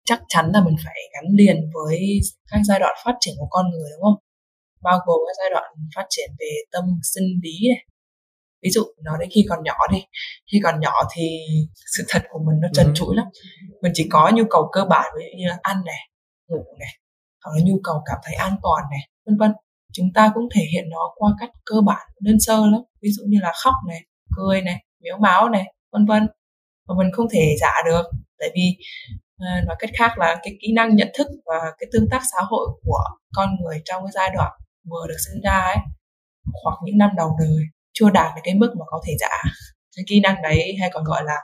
Speaker 1: chắc chắn là mình phải gắn liền với các giai đoạn phát triển của con người đúng không bao gồm các giai đoạn phát triển về tâm sinh lý này. Ví dụ nói đến khi còn nhỏ đi khi còn nhỏ thì sự thật của mình nó trần ừ. trụi lắm. Mình chỉ có nhu cầu cơ bản ví dụ như là ăn này ngủ này hoặc là nhu cầu cảm thấy an toàn này vân vân. Chúng ta cũng thể hiện nó qua cách cơ bản đơn sơ lắm. Ví dụ như là khóc này cười này méo máu này vân vân. Mà mình không thể giả được tại vì à, nói cách khác là cái kỹ năng nhận thức và cái tương tác xã hội của con người trong cái giai đoạn vừa được sinh ra ấy, hoặc những năm đầu đời, chưa đạt được cái mức mà có thể giả cái kỹ năng đấy hay còn gọi là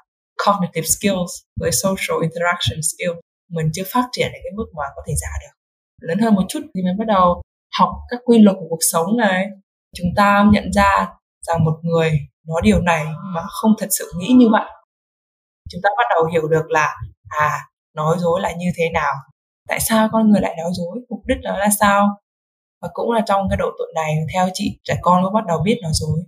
Speaker 1: cognitive skills với social interaction skills mình chưa phát triển đến cái mức mà có thể giả được. Lớn hơn một chút thì mình bắt đầu học các quy luật của cuộc sống này. Chúng ta nhận ra rằng một người nói điều này mà không thật sự nghĩ như vậy. Chúng ta bắt đầu hiểu được là à nói dối là như thế nào? Tại sao con người lại nói dối? Mục đích đó là sao? Và cũng là trong cái độ tuổi này theo chị trẻ con cũng bắt đầu biết nói dối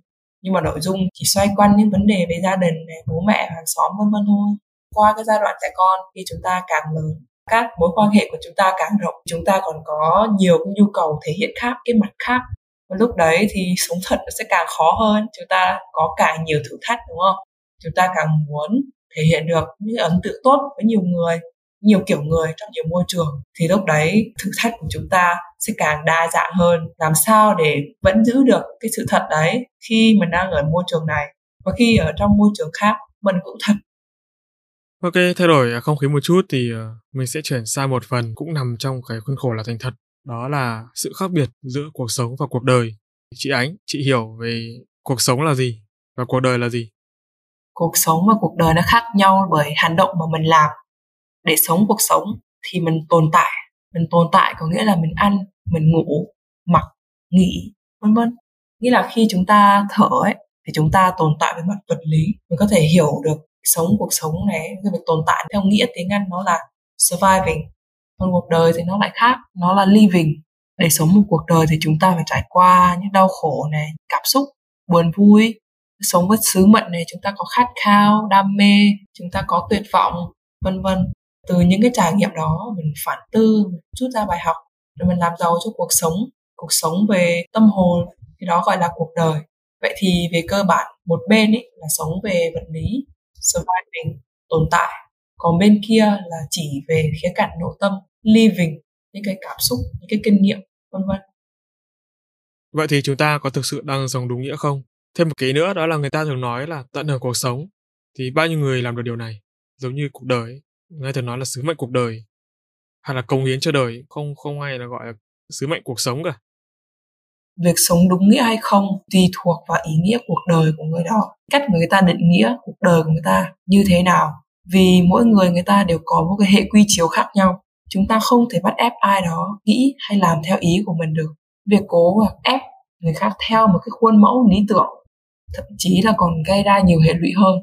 Speaker 1: nhưng mà nội dung chỉ xoay quanh những vấn đề về gia đình này bố mẹ, hàng xóm, vân vân thôi. Qua cái giai đoạn trẻ con, khi chúng ta càng lớn, các mối quan hệ của chúng ta càng rộng, chúng ta còn có nhiều cái nhu cầu thể hiện khác, cái mặt khác. Và lúc đấy thì sống thật nó sẽ càng khó hơn. Chúng ta có càng nhiều thử thách, đúng không? Chúng ta càng muốn thể hiện được những ấn tượng tốt với nhiều người nhiều kiểu người trong nhiều môi trường thì lúc đấy thử thách của chúng ta sẽ càng đa dạng hơn làm sao để vẫn giữ được cái sự thật đấy khi mình đang ở môi trường này và khi ở trong môi trường khác mình cũng thật
Speaker 2: Ok, thay đổi không khí một chút thì ờ, mình sẽ chuyển sang một phần cũng nằm trong cái khuôn khổ là thành thật. Đó là sự khác biệt giữa cuộc sống và cuộc đời. Chị Ánh, chị hiểu về cuộc sống là gì và cuộc đời là gì?
Speaker 1: Cuộc sống và cuộc đời nó khác nhau bởi hành động mà mình làm. Để sống cuộc sống thì mình tồn tại. Mình tồn tại có nghĩa là mình ăn, mình ngủ, mặc, nghỉ, vân vân. Nghĩa là khi chúng ta thở ấy thì chúng ta tồn tại với mặt vật lý. Mình có thể hiểu được sống cuộc sống này cái việc tồn tại theo nghĩa tiếng Anh nó là surviving còn cuộc đời thì nó lại khác nó là living để sống một cuộc đời thì chúng ta phải trải qua những đau khổ này cảm xúc buồn vui sống với sứ mệnh này chúng ta có khát khao đam mê chúng ta có tuyệt vọng vân vân từ những cái trải nghiệm đó mình phản tư, mình rút ra bài học rồi mình làm giàu cho cuộc sống cuộc sống về tâm hồn thì đó gọi là cuộc đời. Vậy thì về cơ bản, một bên ấy là sống về vật lý, surviving, tồn tại. Còn bên kia là chỉ về khía cạnh nội tâm, living, những cái cảm xúc, những cái kinh nghiệm, vân vân.
Speaker 2: Vậy thì chúng ta có thực sự đang sống đúng nghĩa không? Thêm một cái nữa đó là người ta thường nói là tận hưởng cuộc sống. Thì bao nhiêu người làm được điều này? Giống như cuộc đời người từ nói là sứ mệnh cuộc đời, hay là công hiến cho đời, không không hay là gọi là sứ mệnh cuộc sống cả.
Speaker 1: Việc sống đúng nghĩa hay không tùy thuộc vào ý nghĩa cuộc đời của người đó. Cách người ta định nghĩa cuộc đời của người ta như thế nào. Vì mỗi người người ta đều có một cái hệ quy chiếu khác nhau. Chúng ta không thể bắt ép ai đó nghĩ hay làm theo ý của mình được. Việc cố hoặc ép người khác theo một cái khuôn mẫu lý tưởng, thậm chí là còn gây ra nhiều hệ lụy hơn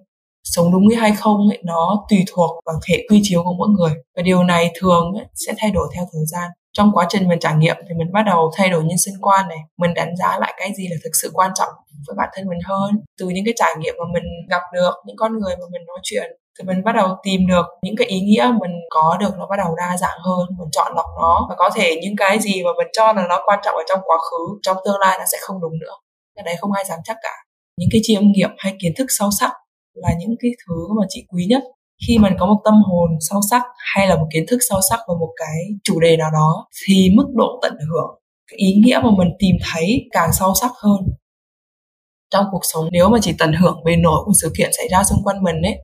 Speaker 1: sống đúng nghĩa hay không ấy, nó tùy thuộc vào hệ quy chiếu của mỗi người. Và điều này thường ấy, sẽ thay đổi theo thời gian. Trong quá trình mình trải nghiệm thì mình bắt đầu thay đổi nhân sinh quan này. Mình đánh giá lại cái gì là thực sự quan trọng với bản thân mình hơn. Từ những cái trải nghiệm mà mình gặp được những con người mà mình nói chuyện thì mình bắt đầu tìm được những cái ý nghĩa mình có được nó bắt đầu đa dạng hơn. Mình chọn lọc nó và có thể những cái gì mà mình cho là nó quan trọng ở trong quá khứ trong tương lai nó sẽ không đúng nữa. Cái đấy không ai dám chắc cả. Những cái chiêm nghiệm hay kiến thức sâu sắc là những cái thứ mà chị quý nhất. Khi mình có một tâm hồn sâu sắc hay là một kiến thức sâu sắc về một cái chủ đề nào đó thì mức độ tận hưởng, cái ý nghĩa mà mình tìm thấy càng sâu sắc hơn. Trong cuộc sống nếu mà chỉ tận hưởng bề nổi của sự kiện xảy ra xung quanh mình ấy,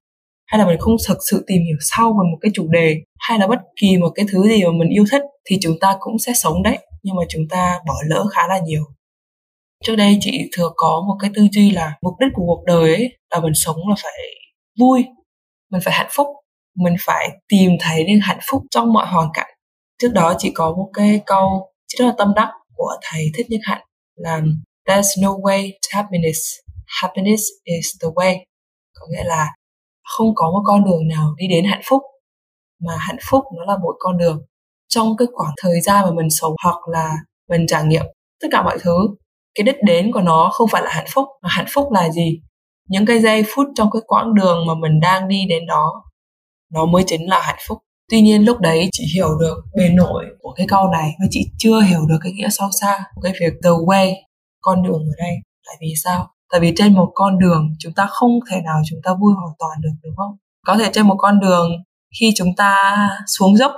Speaker 1: hay là mình không thực sự tìm hiểu sâu về một cái chủ đề hay là bất kỳ một cái thứ gì mà mình yêu thích thì chúng ta cũng sẽ sống đấy, nhưng mà chúng ta bỏ lỡ khá là nhiều trước đây chị thường có một cái tư duy là mục đích của cuộc đời ấy là mình sống là phải vui, mình phải hạnh phúc, mình phải tìm thấy được hạnh phúc trong mọi hoàn cảnh. Trước đó chị có một cái câu rất là tâm đắc của thầy thích nhất hạnh là, there's no way to happiness. Happiness is the way. Có nghĩa là không có một con đường nào đi đến hạnh phúc, mà hạnh phúc nó là một con đường. Trong cái khoảng thời gian mà mình sống hoặc là mình trải nghiệm tất cả mọi thứ cái đích đến của nó không phải là hạnh phúc, mà hạnh phúc là gì? Những cái giây phút trong cái quãng đường mà mình đang đi đến đó, nó mới chính là hạnh phúc. Tuy nhiên lúc đấy chị hiểu được bề nổi của cái câu này, và chị chưa hiểu được cái nghĩa sâu xa của cái việc the way, con đường ở đây. Tại vì sao? Tại vì trên một con đường chúng ta không thể nào chúng ta vui hoàn toàn được, đúng không? Có thể trên một con đường khi chúng ta xuống dốc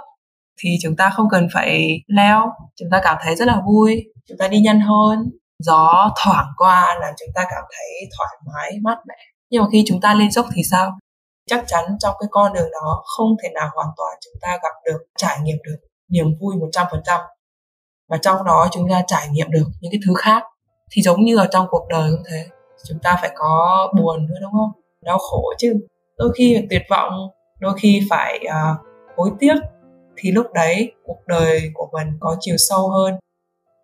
Speaker 1: thì chúng ta không cần phải leo, chúng ta cảm thấy rất là vui, chúng ta đi nhanh hơn gió thoảng qua làm chúng ta cảm thấy thoải mái mát mẻ. Nhưng mà khi chúng ta lên dốc thì sao? Chắc chắn trong cái con đường đó không thể nào hoàn toàn chúng ta gặp được trải nghiệm được niềm vui 100% và trong đó chúng ta trải nghiệm được những cái thứ khác. Thì giống như ở trong cuộc đời cũng thế chúng ta phải có buồn nữa đúng không? Đau khổ chứ. Đôi khi phải tuyệt vọng đôi khi phải uh, hối tiếc. Thì lúc đấy cuộc đời của mình có chiều sâu hơn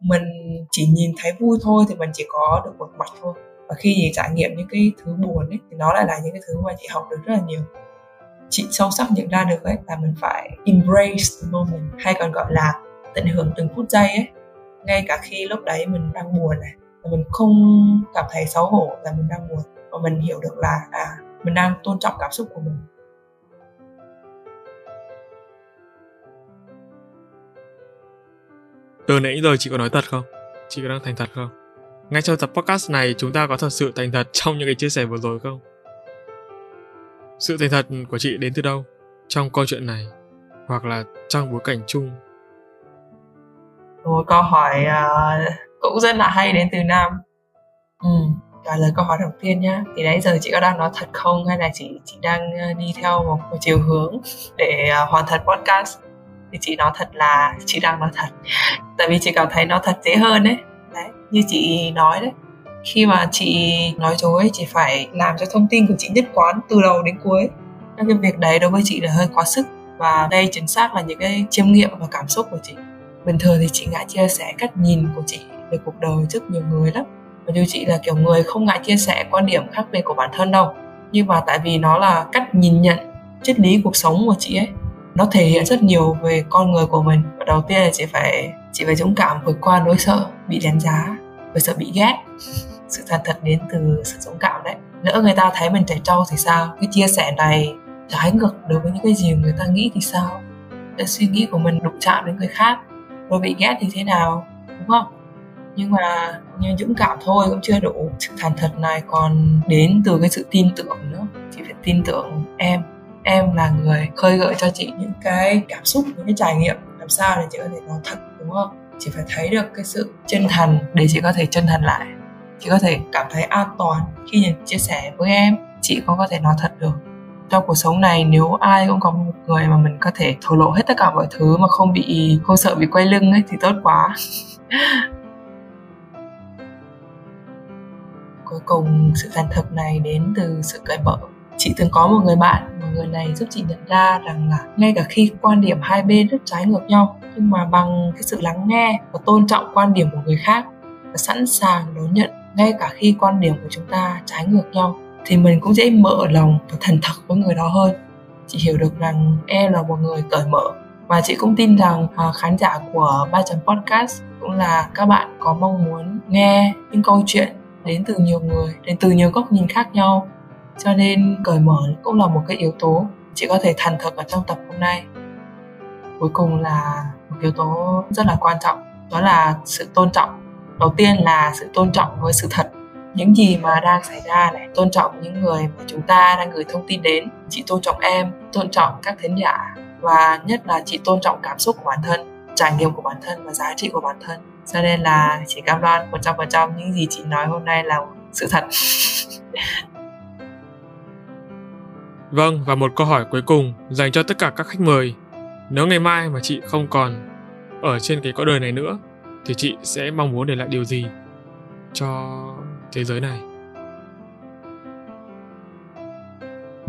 Speaker 1: mình chỉ nhìn thấy vui thôi thì mình chỉ có được một mặt thôi. Và khi chị trải nghiệm những cái thứ buồn ấy, thì nó lại là những cái thứ mà chị học được rất là nhiều. Chị sâu sắc nhận ra được ấy là mình phải embrace the moment, hay còn gọi là tận hưởng từng phút giây ấy. Ngay cả khi lúc đấy mình đang buồn này và mình không cảm thấy xấu hổ là mình đang buồn và mình hiểu được là à mình đang tôn trọng cảm xúc của mình.
Speaker 2: Từ nãy giờ chị có nói thật không? Chị có đang thành thật không? Ngay trong tập podcast này chúng ta có thật sự thành thật trong những cái chia sẻ vừa rồi không? Sự thành thật của chị đến từ đâu? Trong câu chuyện này hoặc là trong bối cảnh chung?
Speaker 1: Một câu hỏi uh, cũng rất là hay đến từ Nam. Ừ, trả lời câu hỏi đầu tiên nhá. Thì nãy giờ chị có đang nói thật không hay là chị chị đang à, đi theo một, một chiều hướng để uh, hoàn thành podcast? Thì chị nói thật là chị đang nói thật. Tại vì chị cảm thấy nó thật dễ hơn đấy đấy, như chị nói đấy. Khi mà chị nói dối, chị phải làm cho thông tin của chị nhất quán từ đầu đến cuối. Cái việc đấy đối với chị là hơi quá sức. Và đây chính xác là những cái chiêm nghiệm và cảm xúc của chị. Bình thường thì chị ngại chia sẻ cách nhìn của chị về cuộc đời trước nhiều người lắm. Và như chị là kiểu người không ngại chia sẻ quan điểm khác biệt của bản thân đâu. Nhưng mà tại vì nó là cách nhìn nhận triết lý cuộc sống của chị ấy nó thể hiện rất nhiều về con người của mình. Và đầu tiên là chị phải chị phải dũng cảm vượt qua nỗi sợ bị đánh giá và sợ bị ghét. Sự thật thật đến từ sự dũng cảm đấy. Lỡ người ta thấy mình trẻ trâu thì sao? Cái chia sẻ này trái ngược đối với những cái gì người ta nghĩ thì sao? Cái suy nghĩ của mình đụng chạm đến người khác, rồi bị ghét thì thế nào? Đúng không? Nhưng mà như dũng cảm thôi cũng chưa đủ. Sự thành thật này còn đến từ cái sự tin tưởng nữa. Chị phải tin tưởng em em là người khơi gợi cho chị những cái cảm xúc, những cái trải nghiệm làm sao để chị có thể nói thật, đúng không? Chị phải thấy được cái sự chân thành để chị có thể chân thành lại. Chị có thể cảm thấy an toàn khi nhận chia sẻ với em. Chị cũng có thể nói thật được. Trong cuộc sống này, nếu ai cũng có một người mà mình có thể thổ lộ hết tất cả mọi thứ mà không bị, không sợ bị quay lưng ấy, thì tốt quá. Cuối cùng, sự thành thực này đến từ sự cởi mở chị từng có một người bạn, một người này giúp chị nhận ra rằng là ngay cả khi quan điểm hai bên rất trái ngược nhau, nhưng mà bằng cái sự lắng nghe và tôn trọng quan điểm của người khác và sẵn sàng đón nhận ngay cả khi quan điểm của chúng ta trái ngược nhau, thì mình cũng dễ mở lòng và thành thật với người đó hơn. Chị hiểu được rằng em là một người cởi mở và chị cũng tin rằng à, khán giả của ba chấm podcast cũng là các bạn có mong muốn nghe những câu chuyện đến từ nhiều người, đến từ nhiều góc nhìn khác nhau cho nên cởi mở cũng là một cái yếu tố chị có thể thành thật ở trong tập hôm nay. Cuối cùng là một yếu tố rất là quan trọng, đó là sự tôn trọng. Đầu tiên là sự tôn trọng với sự thật. Những gì mà đang xảy ra này, tôn trọng những người mà chúng ta đang gửi thông tin đến. Chị tôn trọng em, tôn trọng các thính giả và nhất là chị tôn trọng cảm xúc của bản thân, trải nghiệm của bản thân và giá trị của bản thân. Cho nên là chị cam đoan 100% những gì chị nói hôm nay là sự thật.
Speaker 2: Vâng, và một câu hỏi cuối cùng dành cho tất cả các khách mời. Nếu ngày mai mà chị không còn ở trên cái cõi đời này nữa, thì chị sẽ mong muốn để lại điều gì cho thế giới này?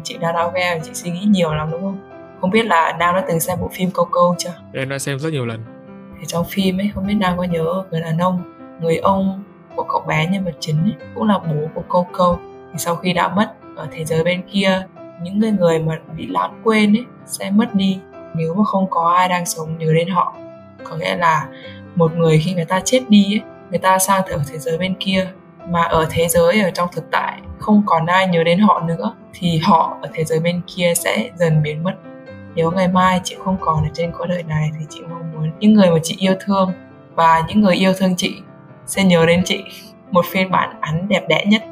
Speaker 1: Chị đã với em, chị suy nghĩ nhiều lắm đúng không? Không biết là Nam đã từng xem bộ phim Câu chưa?
Speaker 2: Em đã xem rất nhiều lần.
Speaker 1: Thì trong phim ấy, không biết Nam có nhớ người đàn ông, người ông của cậu bé nhân vật chính ấy, cũng là bố của Câu. Thì sau khi đã mất ở thế giới bên kia những người người mà bị lãng quên ấy sẽ mất đi nếu mà không có ai đang sống nhớ đến họ. Có nghĩa là một người khi người ta chết đi ấy, người ta sang ở thế giới bên kia mà ở thế giới ở trong thực tại không còn ai nhớ đến họ nữa thì họ ở thế giới bên kia sẽ dần biến mất. Nếu ngày mai chị không còn ở trên cõi đời này thì chị mong muốn những người mà chị yêu thương và những người yêu thương chị sẽ nhớ đến chị. Một phiên bản ảnh đẹp đẽ nhất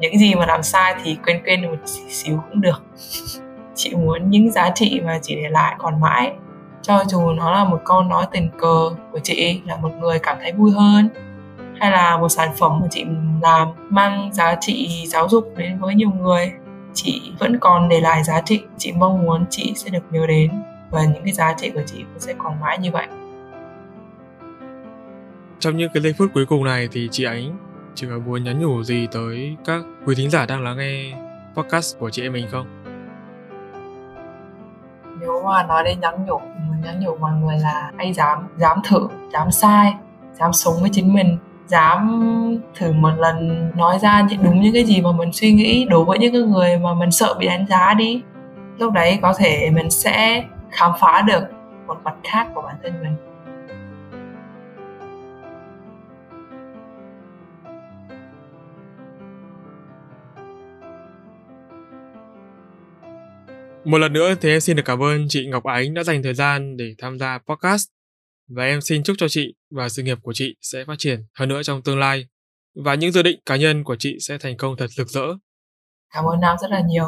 Speaker 1: những gì mà làm sai thì quên quên một xíu cũng được. Chị muốn những giá trị mà chị để lại còn mãi. Cho dù nó là một câu nói tình cờ của chị, là một người cảm thấy vui hơn, hay là một sản phẩm mà chị làm mang giá trị giáo dục đến với nhiều người, chị vẫn còn để lại giá trị. Chị mong muốn chị sẽ được nhớ đến và những cái giá trị của chị cũng sẽ còn mãi như vậy.
Speaker 2: Trong những cái giây phút cuối cùng này thì chị ánh chị có muốn nhắn nhủ gì tới các quý thính giả đang lắng nghe podcast của chị em mình không?
Speaker 1: Nếu mà nói đến nhắn nhủ, mình nhắn nhủ mọi người là hãy dám, dám thử, dám sai, dám sống với chính mình, dám thử một lần nói ra những đúng những cái gì mà mình suy nghĩ đối với những cái người mà mình sợ bị đánh giá đi. Lúc đấy có thể mình sẽ khám phá được một mặt khác của bản thân mình
Speaker 2: Một lần nữa thì em xin được cảm ơn chị Ngọc Ánh đã dành thời gian để tham gia podcast và em xin chúc cho chị và sự nghiệp của chị sẽ phát triển hơn nữa trong tương lai và những dự định cá nhân của chị sẽ thành công thật rực rỡ.
Speaker 1: Cảm ơn Nam rất là nhiều.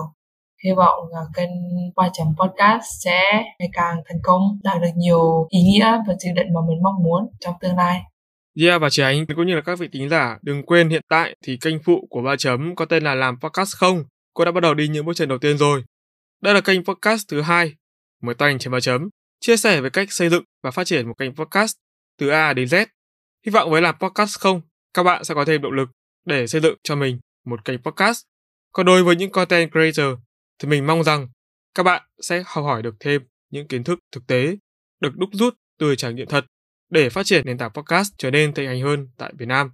Speaker 1: Hy vọng kênh Qua chấm podcast sẽ ngày càng thành công, đạt được nhiều ý nghĩa và dự định mà mình mong muốn trong tương lai.
Speaker 2: Yeah và chị Ánh cũng như là các vị tính giả đừng quên hiện tại thì kênh phụ của Ba Chấm có tên là Làm Podcast Không. Cô đã bắt đầu đi những bước chân đầu tiên rồi đây là kênh podcast thứ hai mới toanh trên ba chấm, chia sẻ về cách xây dựng và phát triển một kênh podcast từ A đến Z. Hy vọng với làm podcast không, các bạn sẽ có thêm động lực để xây dựng cho mình một kênh podcast. Còn đối với những content creator thì mình mong rằng các bạn sẽ học hỏi được thêm những kiến thức thực tế được đúc rút từ trải nghiệm thật để phát triển nền tảng podcast trở nên thịnh hành hơn tại Việt Nam.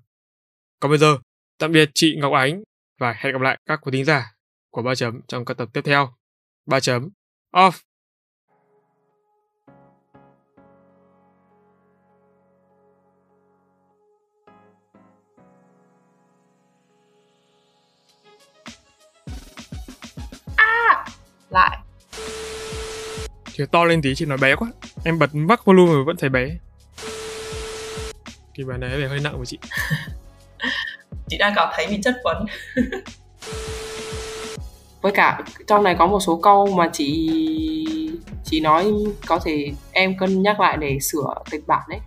Speaker 2: Còn bây giờ, tạm biệt chị Ngọc Ánh và hẹn gặp lại các quý thính giả của ba chấm trong các tập tiếp theo. 3 chấm. Off.
Speaker 1: À lại.
Speaker 2: Kiểu to lên tí chị nói bé quá. Em bật mắc volume mà vẫn thấy bé. Thì bài này vẻ hơi nặng với chị.
Speaker 1: Chị đang cảm thấy bị chất vấn
Speaker 3: với cả trong này có một số câu mà chị chị nói có thể em cân nhắc lại để sửa kịch bản đấy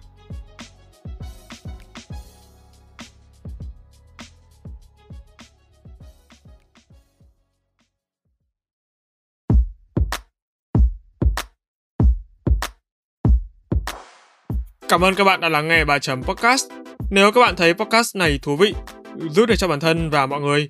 Speaker 2: Cảm ơn các bạn đã lắng nghe bài chấm podcast. Nếu các bạn thấy podcast này thú vị, giúp được cho bản thân và mọi người,